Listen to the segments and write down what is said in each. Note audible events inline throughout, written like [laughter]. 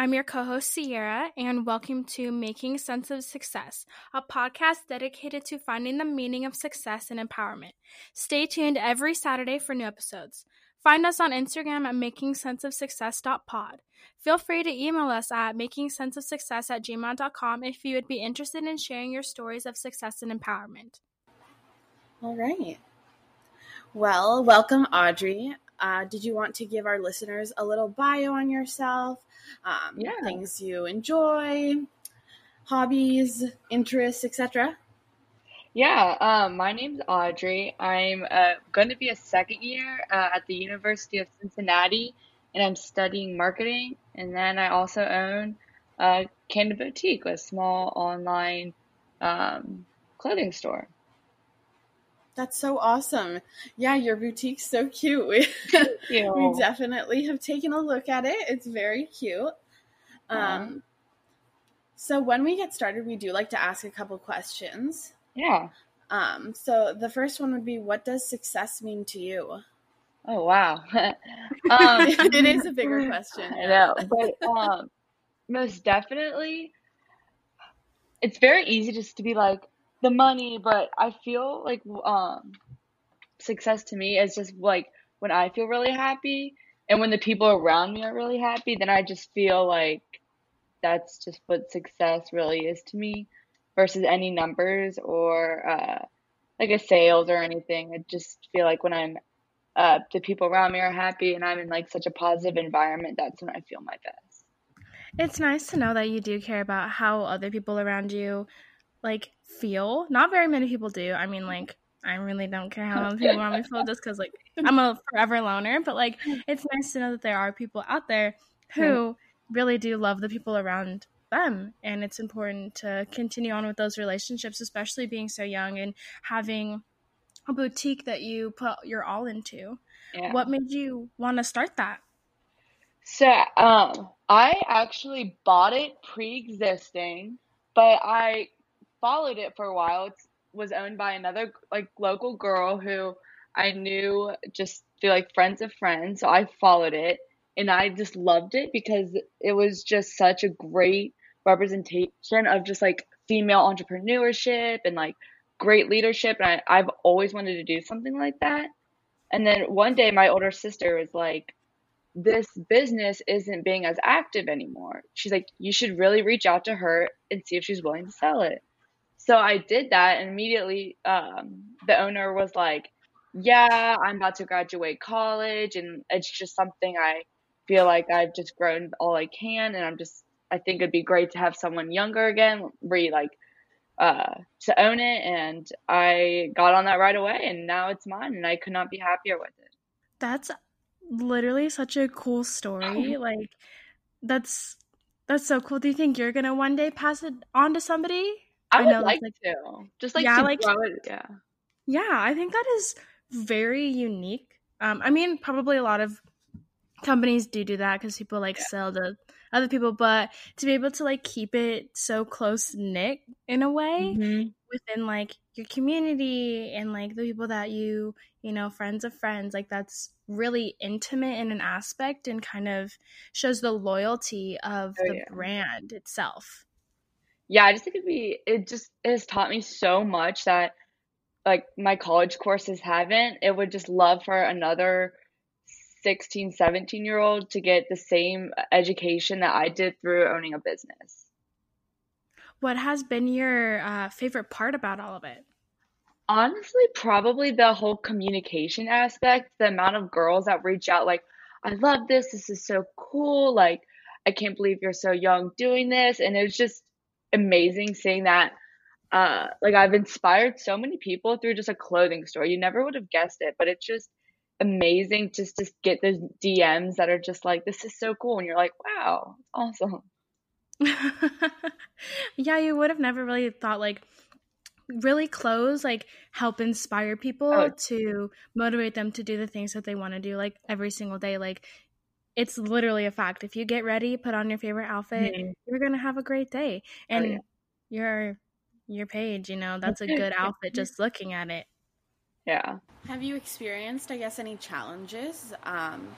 I'm your co host, Ciarra, and welcome to Making Sense of Success, a podcast dedicated to finding the meaning of success and empowerment. Stay tuned every Saturday for new episodes. Find us on Instagram at makingsenseofsuccess.pod. Feel free to email us at makingsenseofsuccess at gmail.com if you would be interested in sharing your stories of success and empowerment. All right. Well, welcome, Audrey. Uh, did you want to give our listeners a little bio on yourself? Um, yeah. Things you enjoy, hobbies, interests, etc. Yeah, um, my name's Audrey. I'm uh, going to be a second year uh, at the University of Cincinnati, and I'm studying marketing. And then I also own a Kandid Boutique, a small online um, clothing store. That's so awesome. Yeah, your boutique's so cute. [laughs] We, we definitely have taken a look at it. It's very cute. Um, so when we get started, we do like to ask a couple questions. Yeah. Um, so the first one would be what does success mean to you? Oh wow. [laughs] [laughs] um, it is a bigger question. I know. But um, most definitely it's very easy just to be like, the money, but I feel like um, success to me is just like when I feel really happy and when the people around me are really happy, then I just feel like that's just what success really is to me versus any numbers or uh, like a sales or anything. I just feel like when I'm uh, the people around me are happy and I'm in like such a positive environment, that's when I feel my best. It's nice to know that you do care about how other people around you like feel. Not very many people do. I mean, like I really don't care how many people around me to feel just because like I'm a forever loner. But like [laughs] it's nice to know that there are people out there who really do love the people around them, and it's important to continue on with those relationships, especially being so young and having a boutique that you put your all into. Yeah. What made you want to start that? So, um, I actually bought it pre-existing, but I followed it for a while. It was owned by another like local girl who I knew just through like friends of friends. So I followed it and I just loved it because it was just such a great representation of just like female entrepreneurship and like great leadership. And I, I've always wanted to do something like that. And then one day my older sister was like, this business isn't being as active anymore. She's like, you should really reach out to her and see if she's willing to sell it. So I did that, and immediately um, the owner was like, "Yeah, I'm about to graduate college, and it's just something I feel like I've just grown all I can, and I'm just I think it'd be great to have someone younger again, re like uh, to own it." And I got on that right away, and now it's mine, and I could not be happier with it. That's literally such a cool story. like that's that's so cool. Do you think you're gonna one day pass it on to somebody? I, I would know, like, like, to. Just like yeah, to like, grow it. Yeah. Yeah, I think that is very unique. Um, I mean, probably a lot of companies do do that because people like yeah. sell to other people, but to be able to like keep it so close knit in a way mm-hmm. within like your community and like the people that you you know friends of friends like that's really intimate in an aspect and kind of shows the loyalty of oh, the yeah. brand itself yeah, I just think it'd be it just it has taught me so much that like my college courses haven't. It would just love for another 16, 17 year old to get the same education that I did through owning a business. What has been your uh, favorite part about all of it? Honestly, probably the whole communication aspect, the amount of girls that reach out, like, I love this. This is so cool. Like, I can't believe you're so young doing this. And it was just, amazing seeing that uh like I've inspired so many people through just a clothing store. You never would have guessed it, but it's just amazing just to get those DMs that are just like this is so cool and you're like, "Wow, awesome." [laughs] yeah, you would have never really thought like really clothes like help inspire people oh. to motivate them to do the things that they want to do like every single day like it's literally a fact. If you get ready, put on your favorite outfit, mm-hmm. you're gonna have a great day. Oh, and oh, yeah. your your page, you know, that's a good outfit just looking at it. Yeah. Have you experienced, I guess, any challenges um,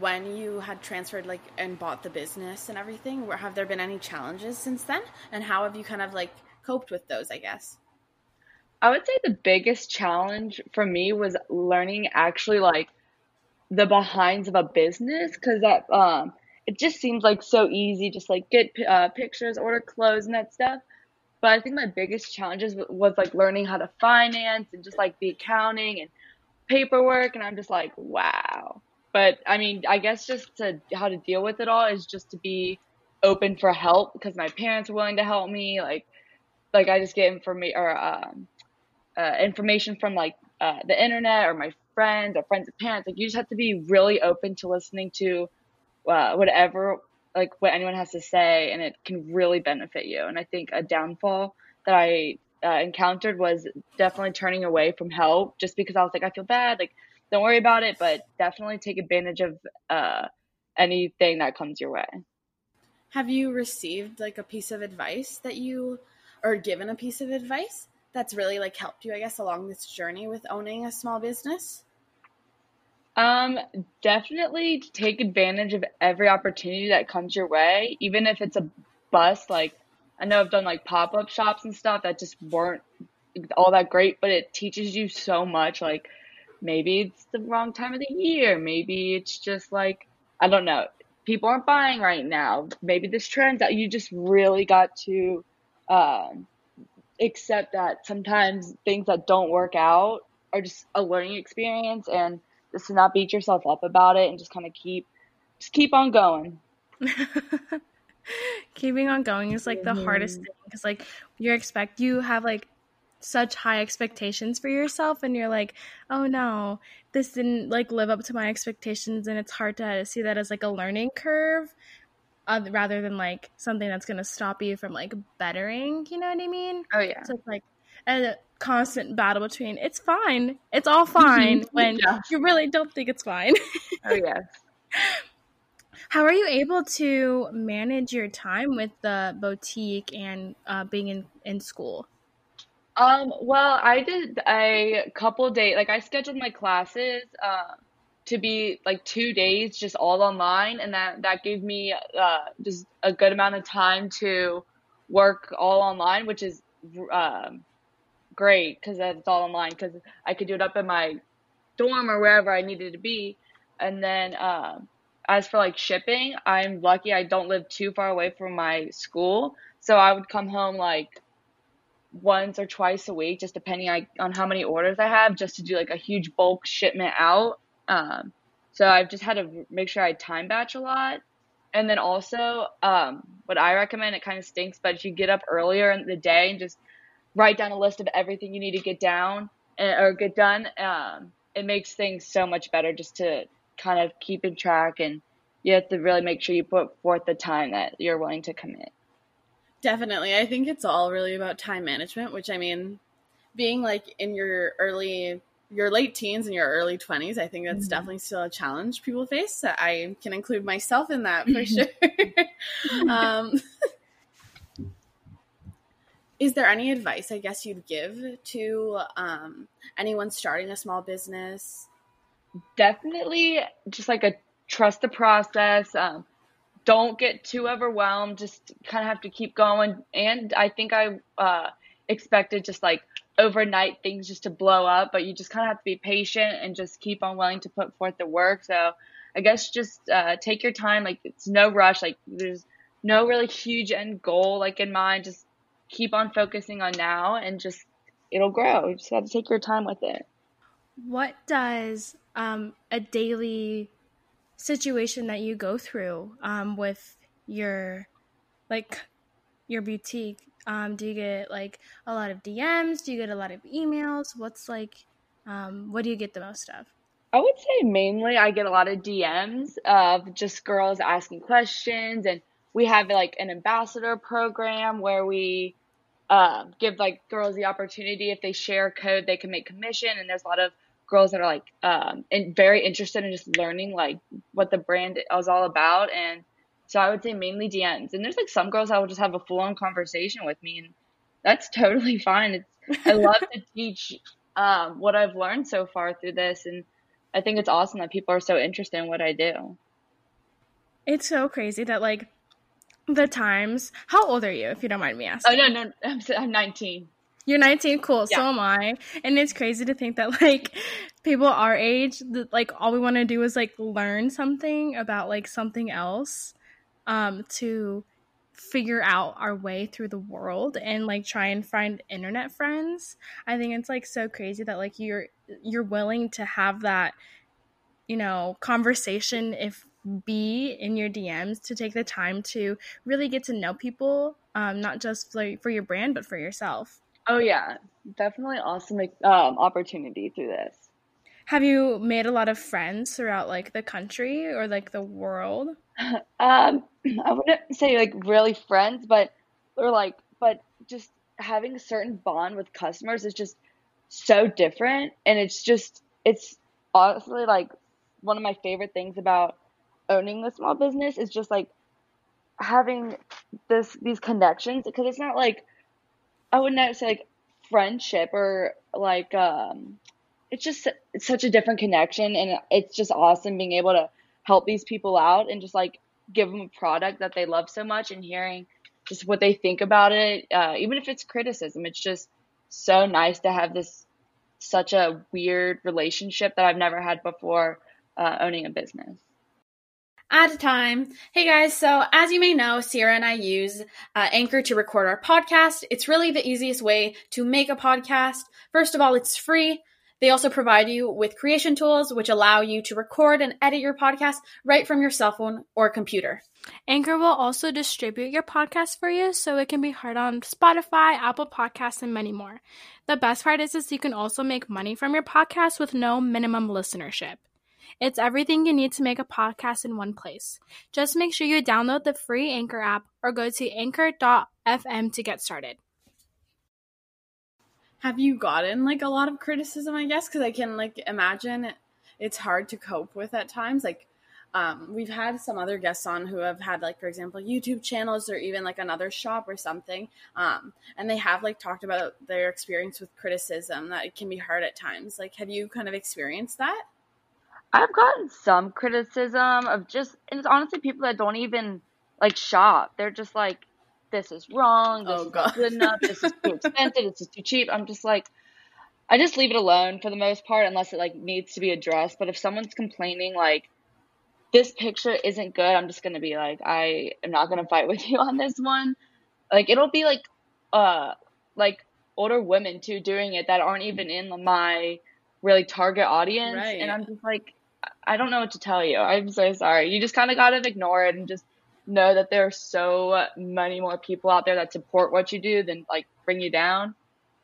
when you had transferred like and bought the business and everything, Where have there been any challenges since then? And how have you kind of like coped with those, I guess? I would say the biggest challenge for me was learning actually like the behinds of a business because that um it just seems like so easy just like get uh, pictures order clothes and that stuff but i think my biggest challenges was like learning how to finance and just like the accounting and paperwork and i'm just like wow but I mean, I guess just to how to deal with it all is just to be open for help because my parents are willing to help me. Like, like I just get information or um, uh, information from like uh, the internet or my friends or friends of parents. Like, you just have to be really open to listening to uh, whatever like what anyone has to say, and it can really benefit you. And I think a downfall that I uh, encountered was definitely turning away from help just because I was like, I feel bad. Like, don't worry about it, but definitely take advantage of uh, anything that comes your way. Have you received like a piece of advice that you, or given a piece of advice that's really like helped you, I guess, along this journey with owning a small business? Um, definitely take advantage of every opportunity that comes your way, even if it's a bust. Like, I know I've done like pop up shops and stuff that just weren't all that great, but it teaches you so much. Like, Maybe it's the wrong time of the year. Maybe it's just like, I don't know. People aren't buying right now. Maybe this trend that you just really got to um, accept that sometimes things that don't work out are just a learning experience and just to not beat yourself up about it and just kind of keep just keep on going [laughs] keeping on going is like the mm-hmm. hardest thing because like you expect you have like such high expectations for yourself and you're like oh no this didn't like live up to my expectations and it's hard to see that as like a learning curve uh, rather than like something that's going to stop you from like bettering you know what i mean? Oh yeah. So it's like a constant battle between it's fine. It's all fine [laughs] when yeah. you really don't think it's fine. [laughs] Oh yes how are you able to manage your time with the boutique and uh, being in, in school? Um, well, I did a couple days, like I scheduled my classes uh, to be like two days, just all online, and that that gave me uh, just a good amount of time to work all online, which is um, great because it's all online because I could do it up in my dorm or wherever I needed to be, and then. Uh, as for like shipping, I'm lucky I don't live too far away from my school. So I would come home like once or twice a week, just depending on how many orders I have, just to do like a huge bulk shipment out. Um, so I've just had to make sure I time batch a lot. And then also, um, what I recommend, it kind of stinks, but if you get up earlier in the day and just write down a list of everything you need to get down eh, or get done, um, it makes things so much better just to kind of keep in track and you have to really make sure you put forth the time that you're willing to commit. Definitely. I think it's all really about time management, which I mean, being like in your early your late teens and your early 20s, I think that's mm-hmm. definitely still a challenge people face. I can include myself in that for sure. [laughs] um, [laughs] is there any advice, I guess, you'd give to um, anyone starting a small business? Definitely just like a trust the process. Um, don't get too overwhelmed. Just kind of have to keep going. And I think I uh, expected just like overnight things just to blow up, but you just kind of have to be patient and just keep on willing to put forth the work. So I guess just uh, take your time. Like it's no rush. Like there's no really huge end goal like in mind. Just keep on focusing on now and just it'll grow. You just have to take your time with it. What does um, a daily situation that you go through um, with your like your boutique um, do you get like a lot of dms do you get a lot of emails? What's like um, what do you get the most of? I would say mainly i get a lot of dms of just girls asking questions and we have like an ambassador program where we uh, give like girls the opportunity if they share code they can make commission and there's a lot of girls that are like um and very interested in just learning like what the brand is all about and so I would say mainly DMs. And there's like some girls that will just have a full on conversation with me and that's [laughs] totally fine. It's I love to [laughs] teach um what I've learned so far through this and I think it's awesome that people are so interested in what I do. It's so crazy that like the times. How old are you, if you don't mind me asking? Oh no, no, [laughs] I'm, I'm 19. You're 19, cool. Yeah. So am I. And it's crazy to think that like people our age, like all we want to do is like learn something about like something else, um, to figure out our way through the world and like try and find internet friends. I think it's like so crazy that like you're you're willing to have that you know conversation if be in your DMs to take the time to really get to know people um, not just for, for your brand but for yourself. Oh yeah, definitely awesome um, opportunity through this. Have you made a lot of friends throughout like the country or like the world? [laughs] Um, I wouldn't say like really friends, but or like, but just having a certain bond with customers is just so different, and it's just it's honestly like one of my favorite things about owning a small business is just like having this these connections because it's not like I wouldn't say like friendship or like um it's just it's such a different connection and it's just awesome being able to help these people out and just like give them a product that they love so much and hearing just what they think about it uh, even if it's criticism it's just so nice to have this such a weird relationship that i've never had before uh, owning a business at a time. Hey guys, so as you may know, Ciarra and I use uh, Anchor to record our podcast. It's really the easiest way to make a podcast. First of all, it's free. They also provide you with creation tools which allow you to record and edit your podcast right from your cell phone or computer. Anchor will also distribute your podcast for you so it can be heard on Spotify, Apple Podcasts, and many more. The best part is, is you can also make money from your podcast with no minimum listenership. It's everything you need to make a podcast in one place. Just make sure you download the free Anchor app or go to anchor.fm to get started have you gotten like a lot of criticism i guess? Because i can like imagine it's hard to cope with at times. Like um, we've had some other guests on who have had like for example youtube channels or even like another shop or something um, and they have like talked about their experience with criticism that it can be hard at times. Like have you kind of experienced that? I've gotten some criticism of just and it's honestly people that don't even like shop. They're just like this is wrong, this oh, is God. not good enough, this is too [laughs] expensive, this is too cheap. I'm just like, I just leave it alone for the most part, unless it like needs to be addressed. But if someone's complaining like this picture isn't good, I'm just gonna be like, I am not gonna fight [laughs] with you on this one. Like it'll be like, uh, like older women too doing it that aren't even in my really target audience, right. and I'm just like, I don't know what to tell you. I'm so sorry. You just kind of gotta ignore it and just know that there are so many more people out there that support what you do than like bring you down.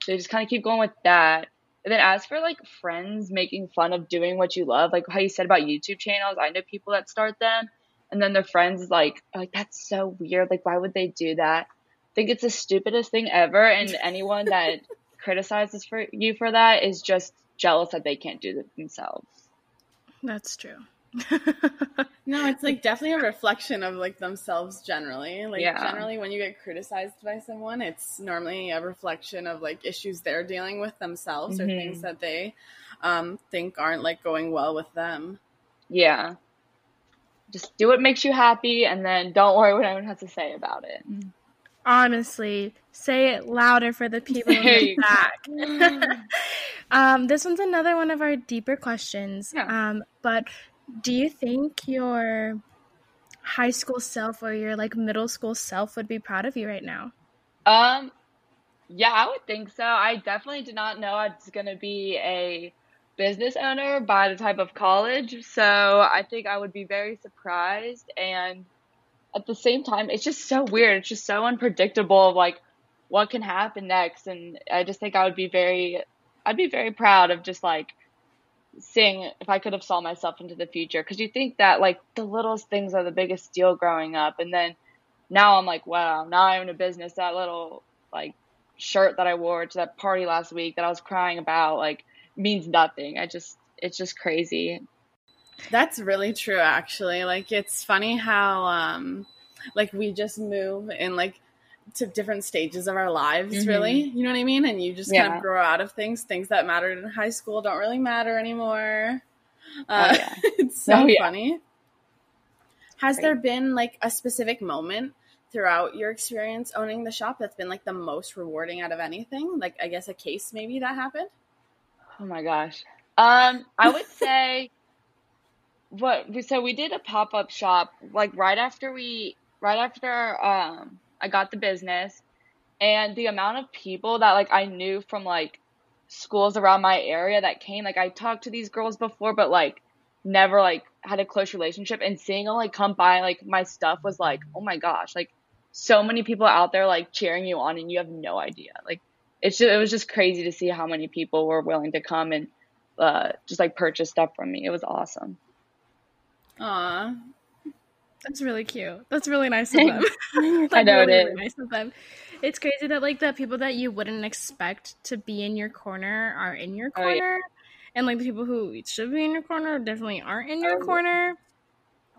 So you just kind of keep going with that. And then as for like friends making fun of doing what you love, like how you said about YouTube channels, I know people that start them and then their friends like like that's so weird. Like why would they do that? I think it's the stupidest thing ever and [laughs] anyone that criticizes for you for that is just jealous that they can't do it themselves. That's true. [laughs] no, it's like definitely a reflection of like themselves generally. Like yeah. generally when you get criticized by someone, it's normally a reflection of like issues they're dealing with themselves mm-hmm. or things mm-hmm. that they um, think aren't like going well with them. Yeah. Just do what makes you happy and then don't worry what anyone has to say about it. Honestly, say it louder for the [laughs] people in the back. [laughs] um, this one's another one of our deeper questions. Yeah. Um, but do you think your high school self or your like middle school self would be proud of you right now? Um yeah, I would think so. I definitely did not know I was going to be a business owner by the type of college, so I think I would be very surprised and at the same time it's just so weird. It's just so unpredictable of like what can happen next and I just think I would be very I'd be very proud of just like seeing if I could have saw myself into the future. Because you think that like the littlest things are the biggest deal growing up, and then now I'm like, wow, now I'm in a business. That little like shirt that I wore to that party last week that I was crying about like means nothing. I just it's just crazy. That's really true actually. Like it's funny how um like we just move in like to different stages of our lives mm-hmm. really you know what i mean and you just yeah. kind of grow out of things things that mattered in high school don't really matter anymore Uh, oh, yeah. [laughs] it's so oh, yeah. funny. Has there been like a specific moment throughout your experience owning the shop that's been like the most rewarding out of anything? Like I guess a case maybe that happened? Oh my gosh. Um I would say what we so we did a pop-up shop like right after we right after um I got the business. And the amount of people that like I knew from like schools around my area that came like I talked to these girls before but like never like had a close relationship. And seeing them like come by like my stuff was like oh my gosh like so many people out there like cheering you on and you have no idea. Like it's just, it was just crazy to see how many people were willing to come and uh, just like purchase stuff from me. It was awesome. Aw, that's really cute. That's really nice of them. [laughs] I [laughs] know really, it is. Really nice of them. It's crazy that like the people that you wouldn't expect to be in your corner are in your corner. Oh, yeah and like the people who should be in your corner definitely aren't in your oh, corner.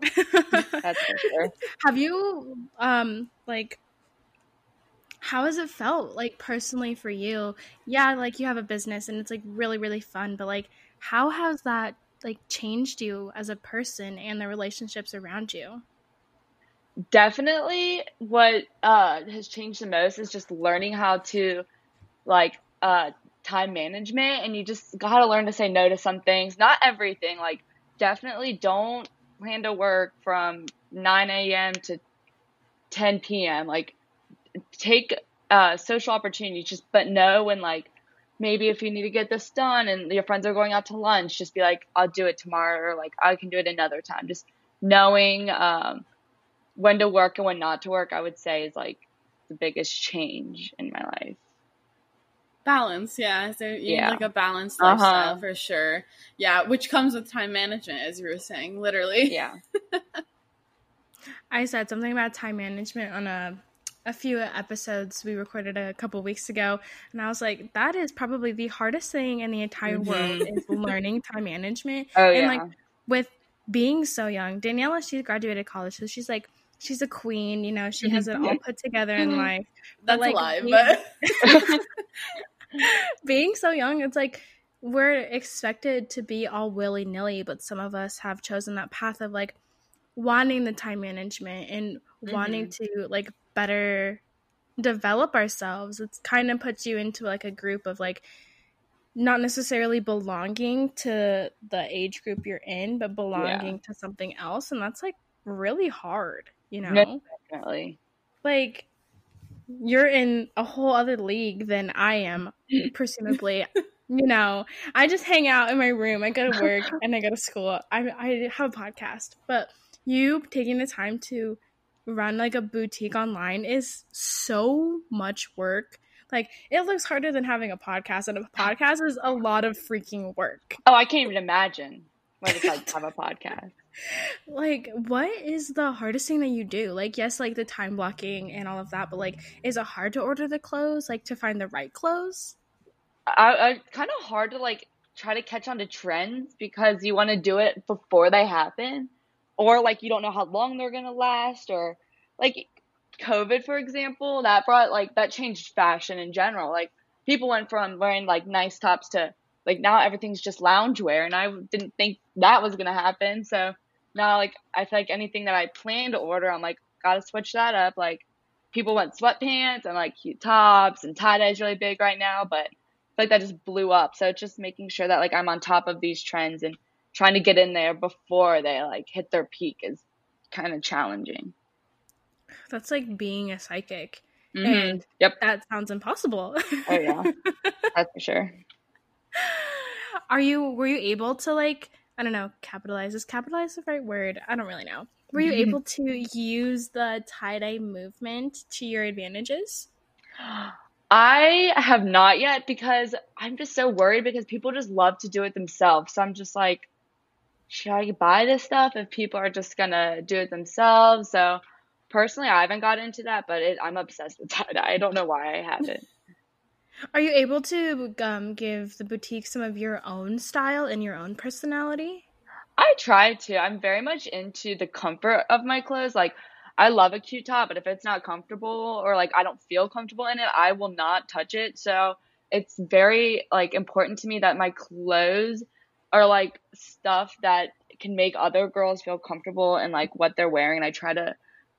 [laughs] That's for sure. Have you um like how has it felt like personally for you? Yeah, like you have a business and it's like really really fun, but like how has that like changed you as a person and the relationships around you? Definitely what uh has changed the most is just learning how to like uh time management and you just got to learn to say no to some things. Not everything. Like, definitely don't plan to work from 9 a.m. to 10 p.m. Like, take uh, social opportunities, just but know when, like, maybe if you need to get this done and your friends are going out to lunch, just be like, I'll do it tomorrow or like, I can do it another time. Just knowing um, when to work and when not to work, I would say, is like the biggest change in my life. Balance, yeah. So you yeah. like a balanced uh-huh. lifestyle for sure. Yeah, which comes with time management, as you were saying, literally. [laughs] Yeah. I said something about time management on a a few episodes we recorded a couple weeks ago and i was like that is probably the hardest thing in the entire mm-hmm. world is [laughs] learning time management oh, and yeah. like with being so young daniela she graduated college so she's like she's a queen you know she has it all put together in life that's but, like, a lie but being so young, it's like we're expected to be all willy nilly, but some of us have chosen that path of like wanting the time management and mm-hmm. wanting to like better develop ourselves. It's kind of puts you into like a group of like not necessarily belonging to the age group you're in, but belonging yeah. to something else. And that's like really hard, you know? definitely. Like you're in a whole other league than I am, [laughs] presumably. you know, I just hang out in my room. I go to work [laughs] and I go to school. I I have a podcast, but you taking the time to run like a boutique online is so much work. Like it looks harder than having a podcast, and a podcast is a lot of freaking work. Oh, I can't even imagine what it's like to have a [laughs] podcast like what is the hardest thing that you do? Like yes like the time blocking and all of that but like is it hard to order the clothes? Like to find the right clothes? I, I kind of hard to like try to catch on to trends because you want to do it before they happen or like you don't know how long they're gonna last or like covid for example that brought like that changed fashion in general. Like people went from wearing like nice tops to like now everything's just loungewear and i didn't think that was gonna happen so now like I feel like anything that I plan to order, I'm like gotta switch that up. Like people want sweatpants and like cute tops and tie dye is really big right now, but like that just blew up. So it's just making sure that like I'm on top of these trends and trying to get in there before they like hit their peak is kind of challenging. That's like being a psychic. Mm-hmm. And yep. that sounds impossible. oh yeah. [laughs] That's for sure. Are you were you able to like I don't know, capitalize. Is capitalize the right word? I don't really know. Were you mm-hmm. able to use the tie dye movement to your advantages? I have not yet because I'm just so worried because people just love to do it themselves. So I'm just like, should I buy this stuff if people are just gonna do it themselves? So personally, I haven't got into that, but it, I'm obsessed with tie dye. I don't know why I haven't. Are you able to um, give the boutique some of your own style and your own personality? I try to. I'm very much into the comfort of my clothes. Like, I love a cute top, but if it's not comfortable or like I don't feel comfortable in it, I will not touch it. So it's very like important to me that my clothes are like stuff that can make other girls feel comfortable in like what they're wearing and I try to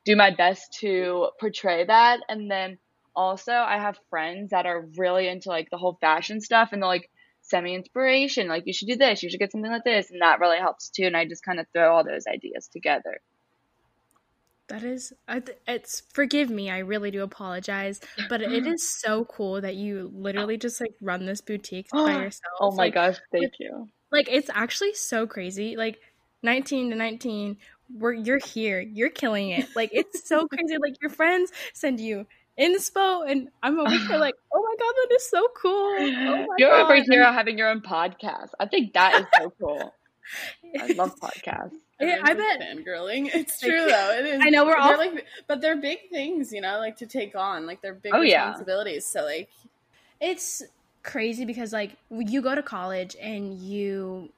do my best to portray that and then also I have friends that are really into like the whole fashion stuff and they'll like send me inspiration like you should do this you should get something like this and that really helps too and I just kind of throw all those ideas together. That is, it's forgive me. I really do apologize, but it [gasps] is so cool that you literally just like run this boutique by [gasps] yourself. Oh my like, gosh, thank you. Like it's actually so crazy. Like 19 to 19, we're you're here, you're killing it. Like it's so crazy. Like your friends send you inspo, and I'm over here like, [sighs] oh my god, that is so cool. Oh you're god. over here having your own podcast. I think that is so cool. I [laughs] love podcasts. Yeah, I bet fangirling. It's true though. It is. I know we're all like, but they're big things, you know, like to take on. Like they're big oh, responsibilities. Yeah. So like, it's crazy because like you go to college and you,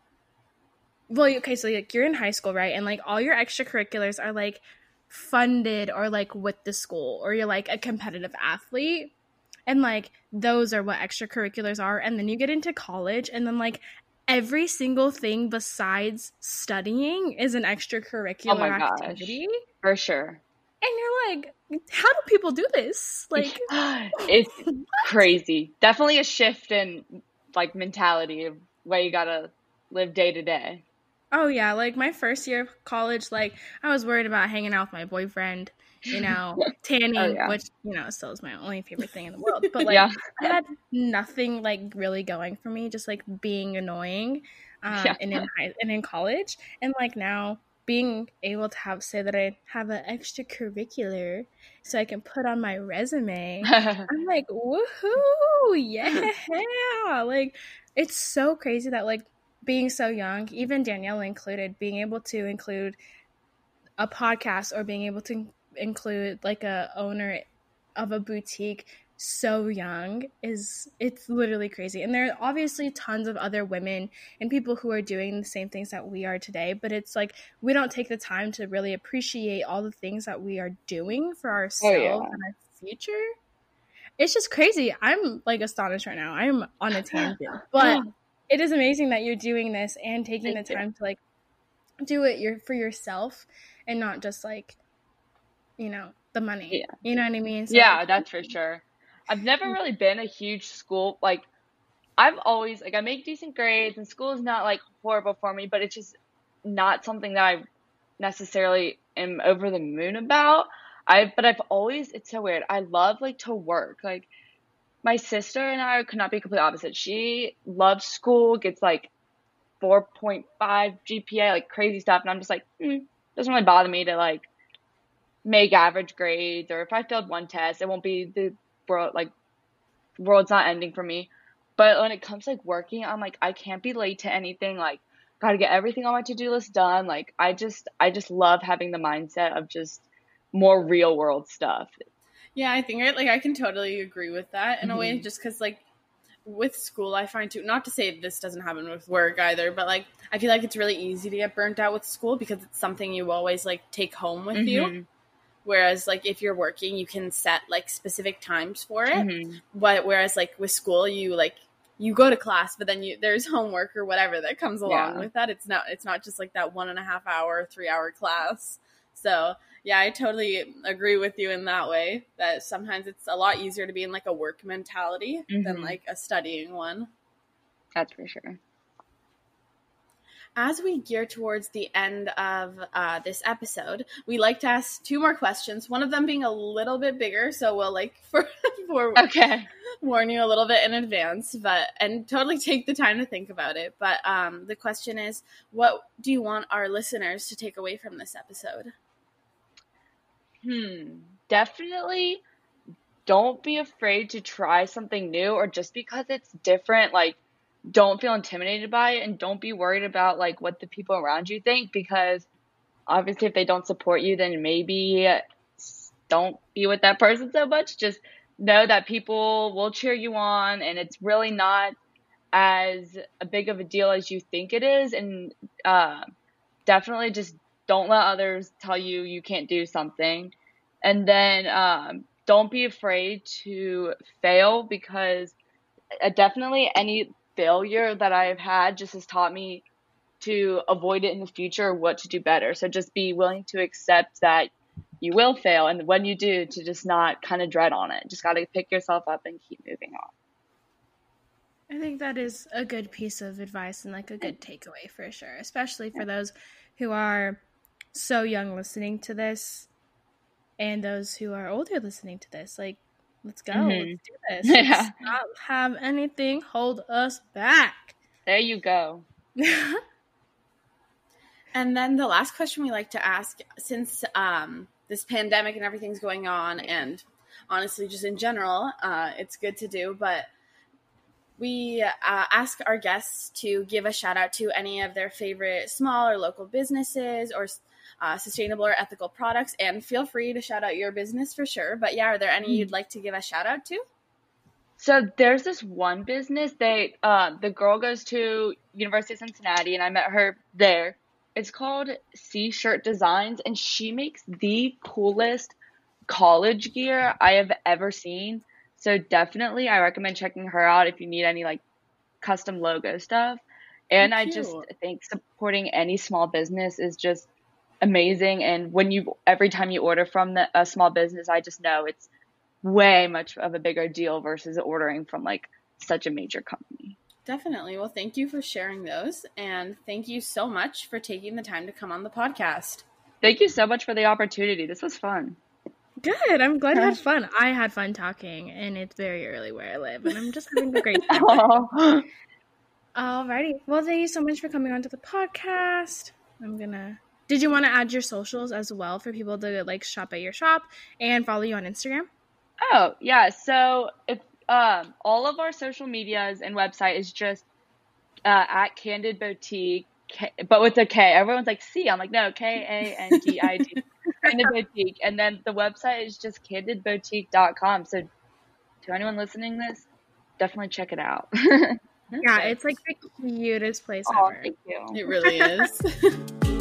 well, okay, so like you're in high school, right? And like all your extracurriculars are like funded or like with the school, or you're like a competitive athlete. And like those are what extracurriculars are. And then you get into college, and then like every single thing besides studying is an oh extracurricular oh activity. For sure. And you're like, how do people do this? Like [sighs] it's [laughs] crazy. Definitely a shift in like mentality of where you gotta live day to day. Oh yeah, like my first year of college, like I was worried about hanging out with my boyfriend you know, tanning, [laughs] oh, yeah. which you know still is my only favorite thing in the world. But [laughs] like, yeah. I had nothing like really going for me, just like being annoying, [laughs] um, yeah. and in high and in college, and like now being able to have say that I have an extracurricular, so I can put on my resume. I'm like, woohoo, yeah! like, it's so crazy that like being so young, even Danielle included, being able to include a podcast or being able to include like a owner of a boutique so young is it's literally crazy. And there are obviously tons of other women and people who are doing the same things that we are today but it's like we don't take the time to really appreciate all the things that we are doing for ourselves oh, yeah. and our future. It's just crazy. I'm like astonished right now. I'm on a [laughs] tangent. But it is amazing that you're doing this and taking Thank the time you. to like do it your for yourself and not just like you know, the money. Yeah. You know what I mean? So yeah, like, that's for sure. I've never mm. really been a huge school like I've always like I make decent grades and school is not like horrible for me, but it's just not something that I necessarily am over the moon about. I but I've always it's so weird. I love like to work. Like my sister and I could not be complete opposite. She loves school, gets like 4.5 GPA, like crazy stuff, and I'm just like, mm, doesn't really bother me to like make average grades or if I failed one test, it won't be the world like world's not ending for me. But when it comes to, like working, I'm like I can't be late to anything. Like got to get everything on my to-do list done. Like I just I just love having the mindset of just more real world stuff. Yeah, I think like I can totally agree with that in mm-hmm. a way mm-hmm. just cuz like with school I find too not to say this doesn't happen with work either, but like I feel like it's really easy to get burnt out with school because it's something you always like take home with mm-hmm. you Whereas like if you're working, you can set like specific times for it. Mm-hmm. But whereas like with school, you like you go to class, but then you there's homework or whatever that comes along yeah. with that. It's not it's not just like that one and a half hour, three hour class. So yeah, I totally agree with you in that way. That sometimes it's a lot easier to be in like a work mentality mm-hmm. than like a studying one. That's for sure as we gear towards the end of uh, this episode, we like to ask two more questions. One of them being a little bit bigger, so we'll like [laughs] for, for okay warn you a little bit in advance, but and totally take the time to think about it. But um, the question is, what do you want our listeners to take away from this episode? Hmm, definitely. Don't be afraid to try something new, or just because it's different, like don't feel intimidated by it and don't be worried about like what the people around you think because obviously if they don't support you then maybe don't be with that person so much just know that people will cheer you on and it's really not as a big of a deal as you think it is and uh, definitely just don't let others tell you you can't do something and then um, don't be afraid to fail because uh, definitely any failure that I've had just has taught me to avoid it in the future, what to do better. So just be willing to accept that you will fail. And when you do, to just not kind of dread on it. Just got to pick yourself up and keep moving on. I think that is a good piece of advice and like a good takeaway for sure, especially for those who are so young listening to this and those who are older listening to this. Like, let's go. Mm-hmm. Let's do this. [laughs] Yeah. Let's not have anything hold us back. There you go. [laughs] and then the last question we like to ask since um, this pandemic and everything's going on, and honestly, just in general, uh, it's good to do, but we uh, ask our guests to give a shout out to any of their favorite small or local businesses or uh, sustainable or ethical products. And feel free to shout out your business for sure. But yeah, are there any you'd like to give a shout out to? So there's this one business that uh, the girl goes to University of Cincinnati, and I met her there. It's called C Shirt Designs, and she makes the coolest college gear I have ever seen. So definitely, I recommend checking her out if you need any like custom logo stuff. And I just think supporting any small business is just amazing. And when you every time you order from the, a small business, I just know it's way much of a bigger deal versus ordering from like such a major company. Definitely. Well, thank you for sharing those. And thank you so much for taking the time to come on the podcast. Thank you so much for the opportunity. This was fun. Good. I'm glad you had [laughs] fun. I had fun talking, and it's very early where I live, and I'm just having a great [laughs] time. Oh. Alrighty. Well, thank you so much for coming onto the podcast. I'm gonna. Did you want to add your socials as well for people to like shop at your shop and follow you on Instagram? Oh yeah. So if um, all of our social medias and website is just uh, at Kandid Boutique, K- but with a K. Everyone's like C. I'm like no K A N D I D. [laughs] Kandid Boutique. And then the website is just kandidboutique.com. So to anyone listening this, definitely check it out. [laughs] yeah, it's like the cutest place oh, ever. Thank you. It really is. [laughs]